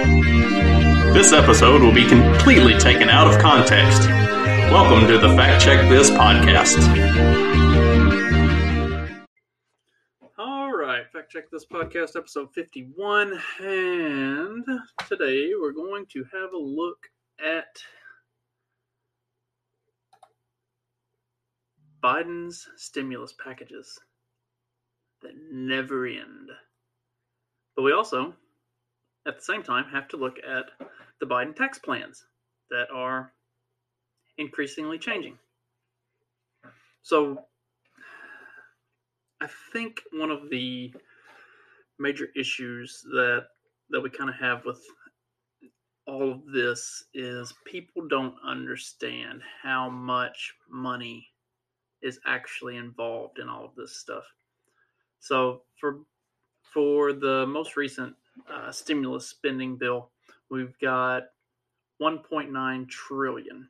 This episode will be completely taken out of context. Welcome to the Fact Check This podcast. All right, Fact Check This podcast, episode 51. And today we're going to have a look at Biden's stimulus packages that never end. But we also, at the same time, have to look at the Biden tax plans that are increasingly changing. So, I think one of the major issues that that we kind of have with all of this is people don't understand how much money is actually involved in all of this stuff. So for for the most recent uh, stimulus spending bill, we've got 1.9 trillion,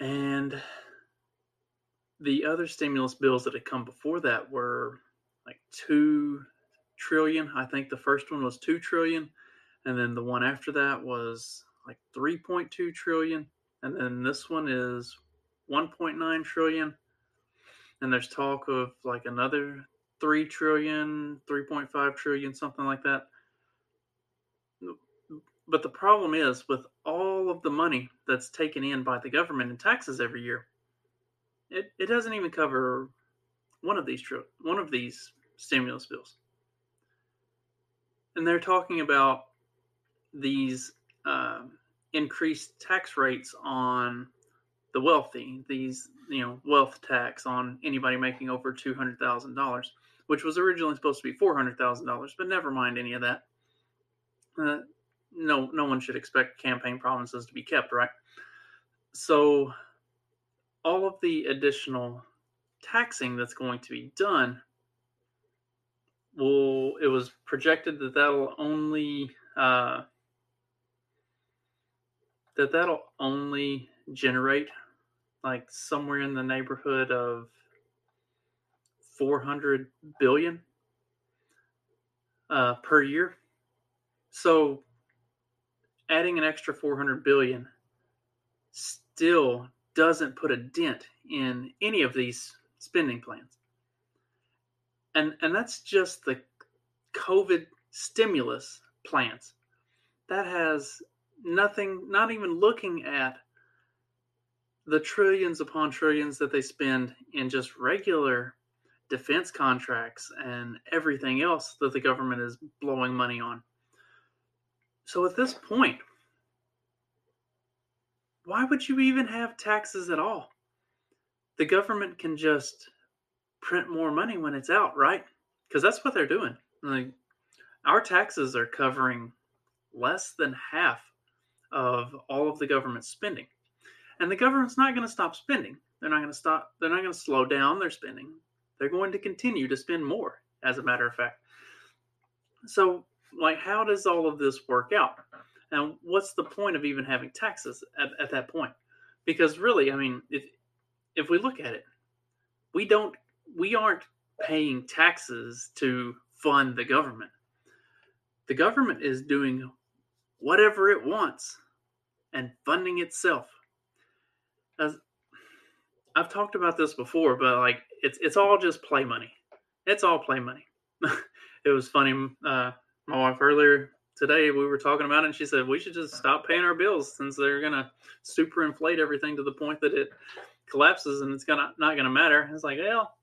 and the other stimulus bills that had come before that were like two trillion. I think the first one was two trillion, and then the one after that was like 3.2 trillion, and then this one is 1.9 trillion. And there's talk of like another 3 trillion 3.5 trillion something like that. But the problem is with all of the money that's taken in by the government in taxes every year it, it doesn't even cover one of these one of these stimulus bills. And they're talking about these uh, increased tax rates on the wealthy, these you know wealth tax on anybody making over two hundred thousand dollars, which was originally supposed to be four hundred thousand dollars, but never mind any of that. Uh, no, no one should expect campaign promises to be kept, right? So, all of the additional taxing that's going to be done will it was projected that that'll only uh, that that'll only generate like somewhere in the neighborhood of 400 billion uh, per year. So adding an extra 400 billion still doesn't put a dent in any of these spending plans. And and that's just the COVID stimulus plans. That has nothing not even looking at the trillions upon trillions that they spend in just regular defense contracts and everything else that the government is blowing money on. So at this point, why would you even have taxes at all? The government can just print more money when it's out, right? Because that's what they're doing. Like our taxes are covering less than half of all of the government spending. And the government's not going to stop spending. They're not going to stop. They're not going to slow down their spending. They're going to continue to spend more, as a matter of fact. So, like, how does all of this work out? And what's the point of even having taxes at, at that point? Because really, I mean, if if we look at it, we don't we aren't paying taxes to fund the government. The government is doing whatever it wants and funding itself as I've talked about this before, but like it's it's all just play money. It's all play money. it was funny. Uh, my wife earlier today we were talking about it, and she said we should just stop paying our bills since they're gonna super inflate everything to the point that it collapses and it's gonna not gonna matter. It's like, well,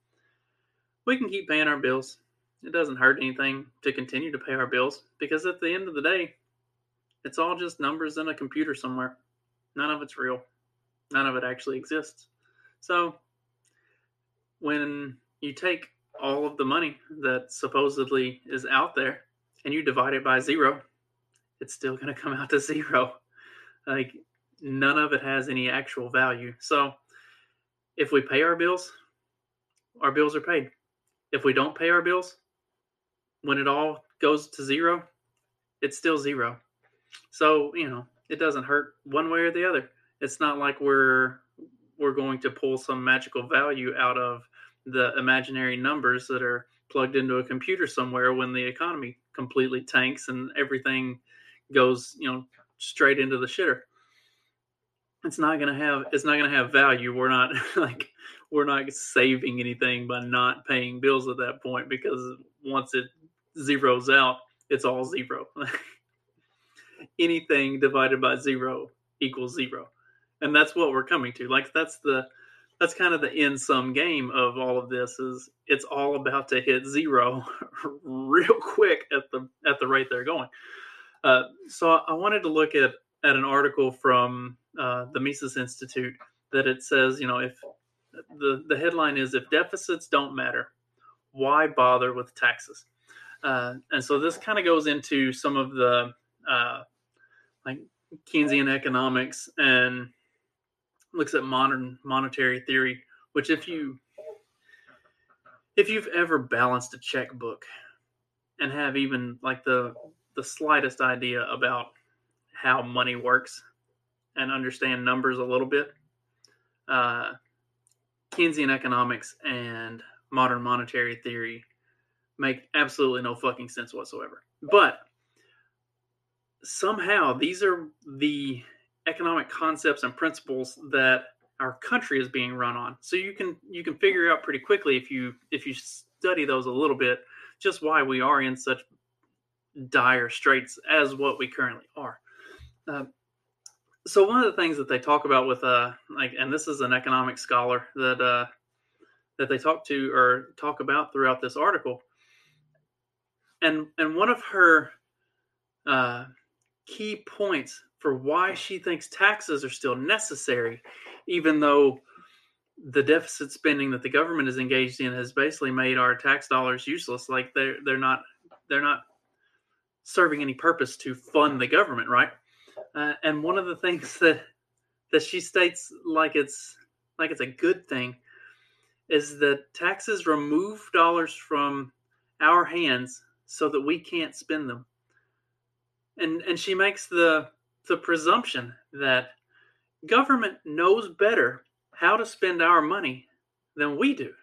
we can keep paying our bills. It doesn't hurt anything to continue to pay our bills because at the end of the day, it's all just numbers in a computer somewhere. None of it's real none of it actually exists. So when you take all of the money that supposedly is out there and you divide it by zero, it's still going to come out to zero. Like none of it has any actual value. So if we pay our bills, our bills are paid. If we don't pay our bills, when it all goes to zero, it's still zero. So, you know, it doesn't hurt one way or the other it's not like we're we're going to pull some magical value out of the imaginary numbers that are plugged into a computer somewhere when the economy completely tanks and everything goes, you know, straight into the shitter. It's not gonna have it's not gonna have value. We're not like we're not saving anything by not paying bills at that point because once it zeroes out, it's all zero. Anything divided by zero equals zero. And that's what we're coming to. Like that's the that's kind of the end sum game of all of this is it's all about to hit zero real quick at the at the rate they're going. Uh, so I wanted to look at at an article from uh, the Mises Institute that it says, you know, if the the headline is if deficits don't matter, why bother with taxes? Uh, and so this kind of goes into some of the uh, like Keynesian economics and looks at modern monetary theory. Which, if you if you've ever balanced a checkbook and have even like the the slightest idea about how money works and understand numbers a little bit, uh, Keynesian economics and modern monetary theory make absolutely no fucking sense whatsoever. But somehow these are the economic concepts and principles that our country is being run on. So you can you can figure out pretty quickly if you if you study those a little bit just why we are in such dire straits as what we currently are. Uh, so one of the things that they talk about with uh like and this is an economic scholar that uh that they talk to or talk about throughout this article and and one of her uh key points for why she thinks taxes are still necessary even though the deficit spending that the government is engaged in has basically made our tax dollars useless like they're they're not they're not serving any purpose to fund the government right uh, and one of the things that that she states like it's like it's a good thing is that taxes remove dollars from our hands so that we can't spend them. And and she makes the the presumption that government knows better how to spend our money than we do.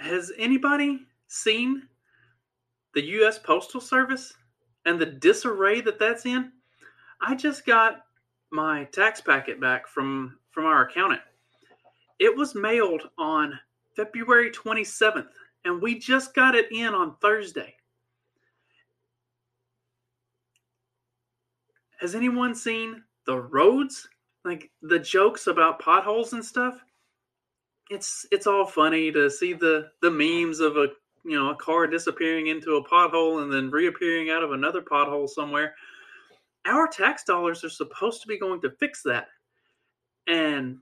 Has anybody seen the US Postal Service? and the disarray that that's in. I just got my tax packet back from from our accountant. It was mailed on February 27th and we just got it in on Thursday. Has anyone seen the roads? Like the jokes about potholes and stuff? It's it's all funny to see the the memes of a you know a car disappearing into a pothole and then reappearing out of another pothole somewhere our tax dollars are supposed to be going to fix that and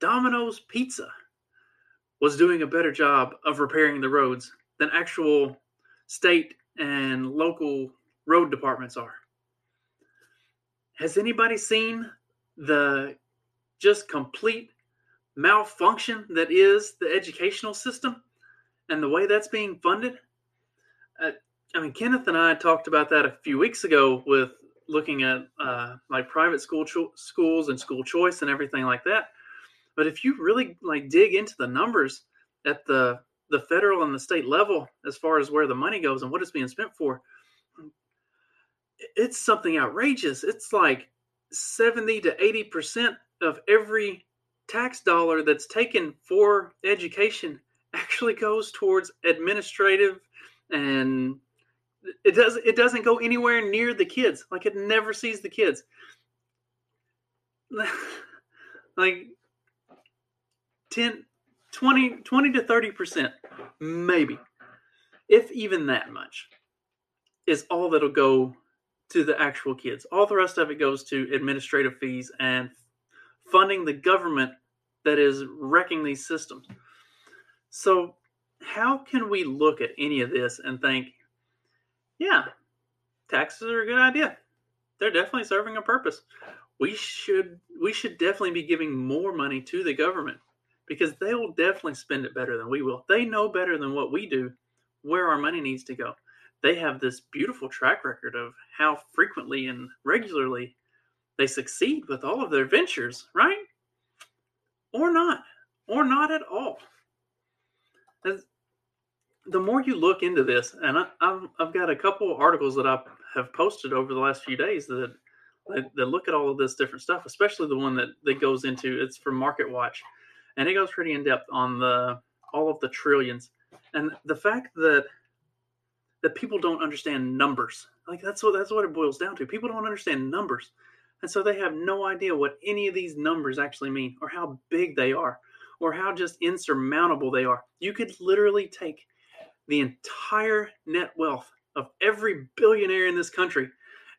domino's pizza was doing a better job of repairing the roads than actual state and local road departments are has anybody seen the just complete malfunction that is the educational system and the way that's being funded. Uh, I mean, Kenneth and I talked about that a few weeks ago with looking at uh, like private school cho- schools and school choice and everything like that. But if you really like dig into the numbers at the the federal and the state level as far as where the money goes and what it's being spent for, it's something outrageous. It's like 70 to 80 percent of every tax dollar that's taken for education actually goes towards administrative and it does it doesn't go anywhere near the kids like it never sees the kids like 10 20 20 to 30 percent maybe if even that much is all that'll go to the actual kids all the rest of it goes to administrative fees and funding the government that is wrecking these systems so, how can we look at any of this and think, yeah, taxes are a good idea? They're definitely serving a purpose. We should we should definitely be giving more money to the government because they will definitely spend it better than we will. They know better than what we do where our money needs to go. They have this beautiful track record of how frequently and regularly they succeed with all of their ventures, right? Or not, or not at all. As- the more you look into this, and I, I've, I've got a couple articles that I have posted over the last few days that, that that look at all of this different stuff, especially the one that that goes into it's from Market Watch, and it goes pretty in depth on the all of the trillions and the fact that that people don't understand numbers. Like that's what that's what it boils down to. People don't understand numbers, and so they have no idea what any of these numbers actually mean, or how big they are, or how just insurmountable they are. You could literally take the entire net wealth of every billionaire in this country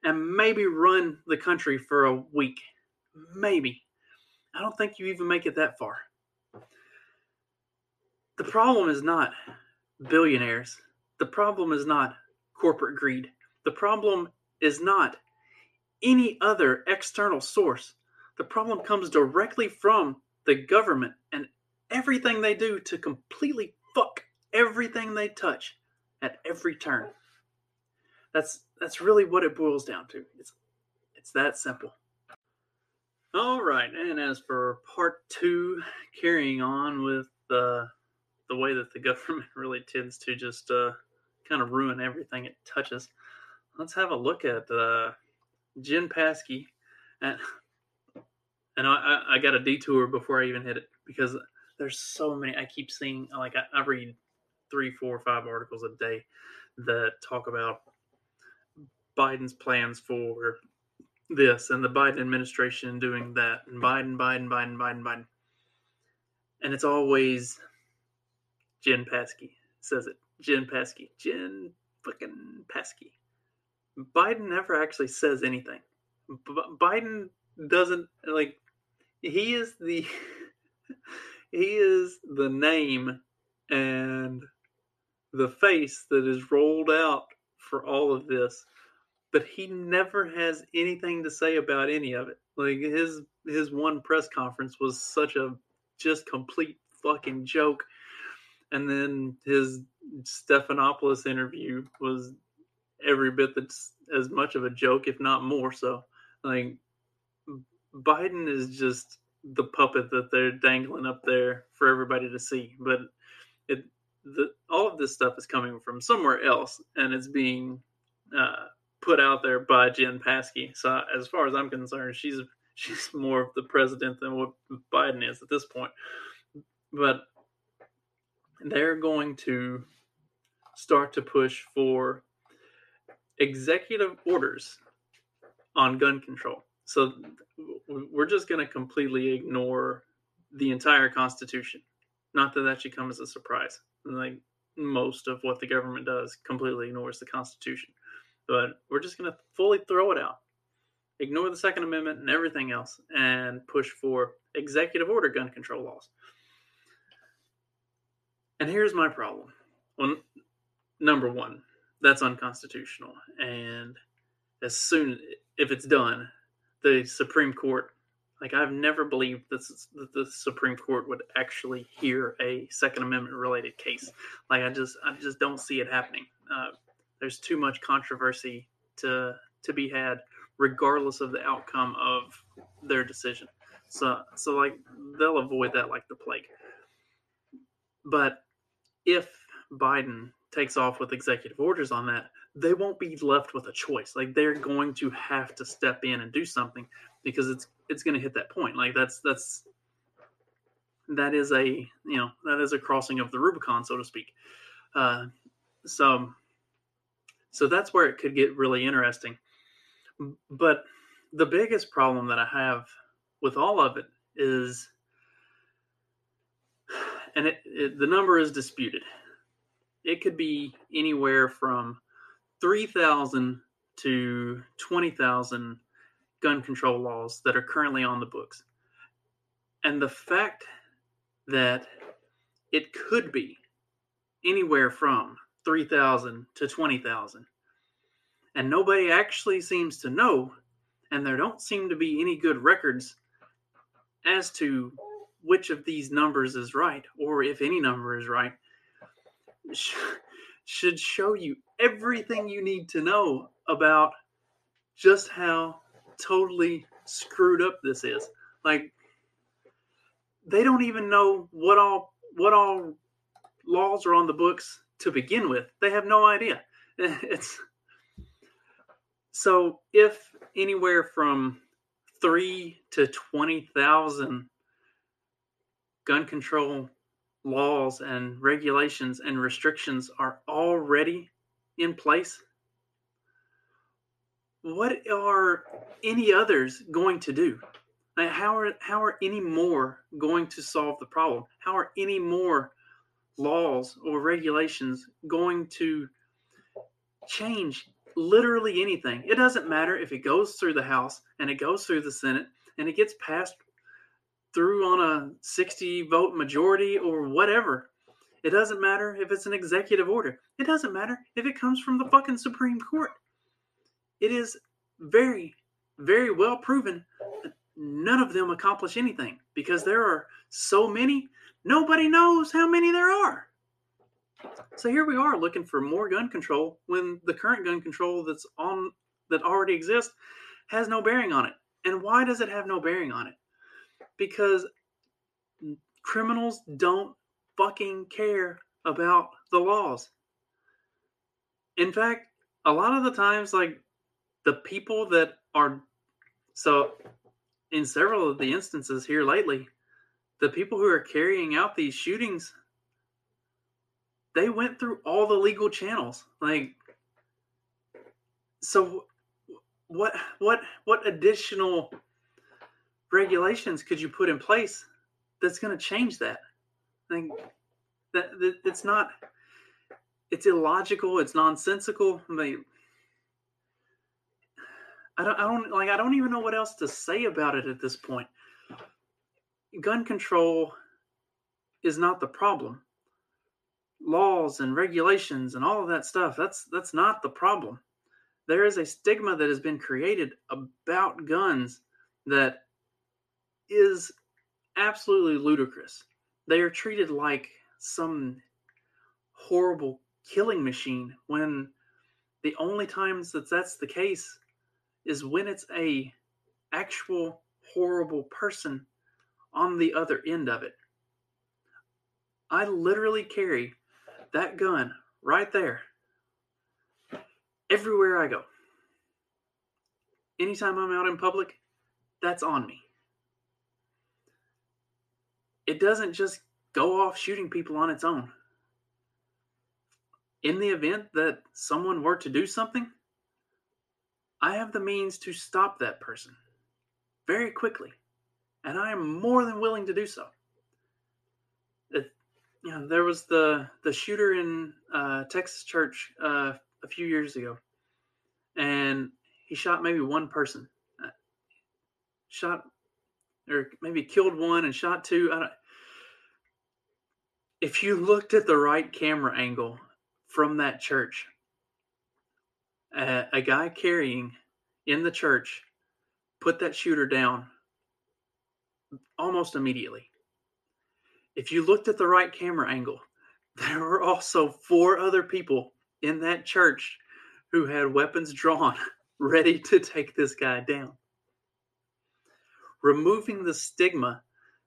and maybe run the country for a week. Maybe. I don't think you even make it that far. The problem is not billionaires. The problem is not corporate greed. The problem is not any other external source. The problem comes directly from the government and everything they do to completely fuck everything they touch at every turn. That's that's really what it boils down to. It's it's that simple. All right, and as for part two, carrying on with the the way that the government really tends to just uh, kind of ruin everything it touches, let's have a look at uh, Jen Psaki, and and I, I got a detour before I even hit it because there's so many. I keep seeing like I, I read three, four, five articles a day that talk about Biden's plans for this and the Biden administration doing that and Biden, Biden, Biden, Biden, Biden. And it's always Jen Psaki says it. Jen Pesky. Jen fucking Pesky. Biden never actually says anything. B- Biden doesn't like he is the he is the name and the face that is rolled out for all of this but he never has anything to say about any of it like his his one press conference was such a just complete fucking joke and then his Stephanopoulos interview was every bit that's as much of a joke if not more so like Biden is just the puppet that they're dangling up there for everybody to see but it the, all of this stuff is coming from somewhere else and it's being uh, put out there by Jen Psaki. So as far as I'm concerned, she's she's more of the president than what Biden is at this point. But they're going to start to push for executive orders on gun control. So we're just going to completely ignore the entire Constitution. Not that that should come as a surprise like most of what the government does completely ignores the constitution but we're just going to fully throw it out ignore the second amendment and everything else and push for executive order gun control laws and here's my problem number one that's unconstitutional and as soon if it's done the supreme court like I've never believed this, that the Supreme Court would actually hear a Second Amendment related case. Like I just I just don't see it happening. Uh, there's too much controversy to to be had, regardless of the outcome of their decision. So so like they'll avoid that like the plague. But if Biden takes off with executive orders on that, they won't be left with a choice. Like they're going to have to step in and do something because it's it's going to hit that point. Like that's that's that is a you know that is a crossing of the Rubicon, so to speak. Uh, so so that's where it could get really interesting. But the biggest problem that I have with all of it is, and it, it the number is disputed. It could be anywhere from three thousand to twenty thousand gun control laws that are currently on the books. And the fact that it could be anywhere from 3,000 to 20,000. And nobody actually seems to know, and there don't seem to be any good records as to which of these numbers is right, or if any number is right, should show you everything you need to know about just how totally screwed up this is. Like they don't even know what all what all laws are on the books to begin with. They have no idea. It's so if anywhere from three to twenty thousand gun control laws and regulations and restrictions are already in place, what are any others going to do? Uh, how are how are any more going to solve the problem? How are any more laws or regulations going to change literally anything? It doesn't matter if it goes through the House and it goes through the Senate and it gets passed through on a 60 vote majority or whatever. It doesn't matter if it's an executive order. It doesn't matter if it comes from the fucking Supreme Court. It is very, very well proven that none of them accomplish anything because there are so many, nobody knows how many there are. So here we are looking for more gun control when the current gun control that's on that already exists has no bearing on it. And why does it have no bearing on it? Because criminals don't fucking care about the laws. In fact, a lot of the times like the people that are so in several of the instances here lately, the people who are carrying out these shootings, they went through all the legal channels. Like, so what, what, what additional regulations could you put in place that's going to change that? Like, that, that it's not, it's illogical. It's nonsensical. I mean, I don't, I don't like I don't even know what else to say about it at this point. Gun control is not the problem. Laws and regulations and all of that stuff, that's that's not the problem. There is a stigma that has been created about guns that is absolutely ludicrous. They are treated like some horrible killing machine when the only times that that's the case is when it's a actual horrible person on the other end of it. I literally carry that gun right there everywhere I go. Anytime I'm out in public, that's on me. It doesn't just go off shooting people on its own. In the event that someone were to do something, I have the means to stop that person very quickly, and I am more than willing to do so. It, you know, there was the the shooter in uh, Texas church uh, a few years ago, and he shot maybe one person, uh, shot or maybe killed one and shot two. I don't, if you looked at the right camera angle from that church, a, a guy carrying in the church put that shooter down almost immediately. If you looked at the right camera angle, there were also four other people in that church who had weapons drawn, ready to take this guy down. Removing the stigma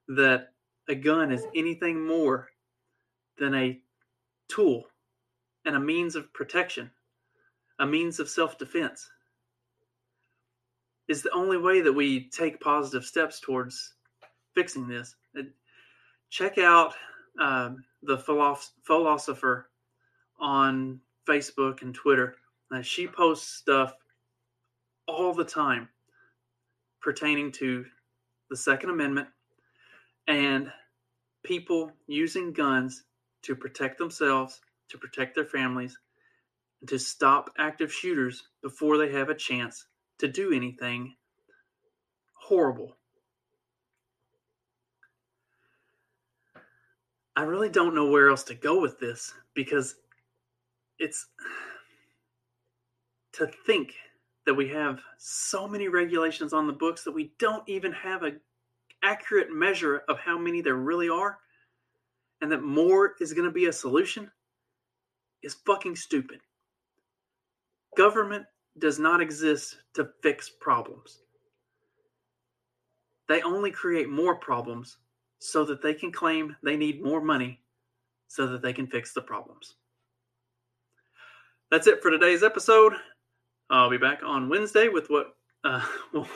that a gun is anything more than a tool and a means of protection a means of self defense is the only way that we take positive steps towards fixing this. Check out um, the philosopher on Facebook and Twitter. Uh, she posts stuff all the time pertaining to the Second Amendment and people using guns to protect themselves, to protect their families, and to stop active shooters before they have a chance to do anything horrible. I really don't know where else to go with this because it's to think that we have so many regulations on the books that we don't even have an accurate measure of how many there really are and that more is going to be a solution is fucking stupid. Government does not exist to fix problems. They only create more problems so that they can claim they need more money so that they can fix the problems. That's it for today's episode. I'll be back on Wednesday with what uh, with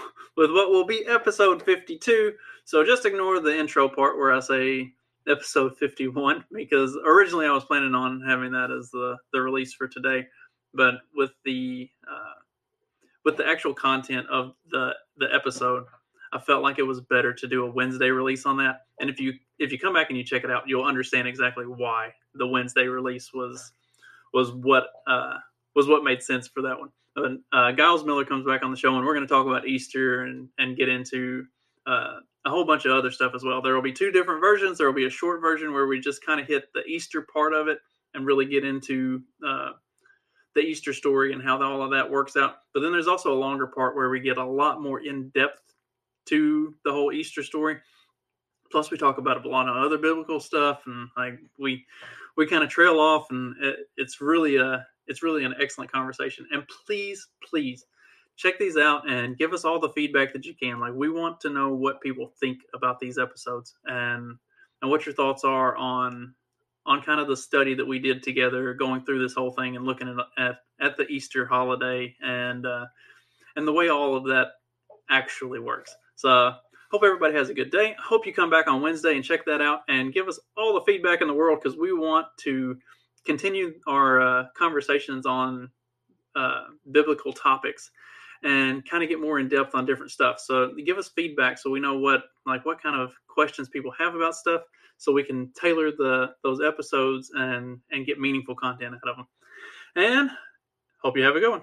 what will be episode 52. So just ignore the intro part where I say episode 51 because originally I was planning on having that as the the release for today, but with the uh, with the actual content of the the episode, I felt like it was better to do a Wednesday release on that. And if you if you come back and you check it out, you'll understand exactly why the Wednesday release was was what uh, was what made sense for that one. But, uh, Giles Miller comes back on the show, and we're going to talk about Easter and and get into uh, a whole bunch of other stuff as well. There will be two different versions. There will be a short version where we just kind of hit the Easter part of it and really get into uh, the Easter story and how all of that works out. But then there's also a longer part where we get a lot more in depth to the whole Easter story. Plus, we talk about a lot of other biblical stuff, and like we we kind of trail off, and it, it's really a it's really an excellent conversation. And please, please check these out and give us all the feedback that you can. Like we want to know what people think about these episodes and and what your thoughts are on on kind of the study that we did together, going through this whole thing and looking at at, at the Easter holiday and uh, and the way all of that actually works. So hope everybody has a good day. Hope you come back on Wednesday and check that out and give us all the feedback in the world because we want to continue our uh, conversations on uh, biblical topics and kind of get more in depth on different stuff. So give us feedback so we know what like what kind of questions people have about stuff so we can tailor the those episodes and and get meaningful content out of them. And hope you have a good one.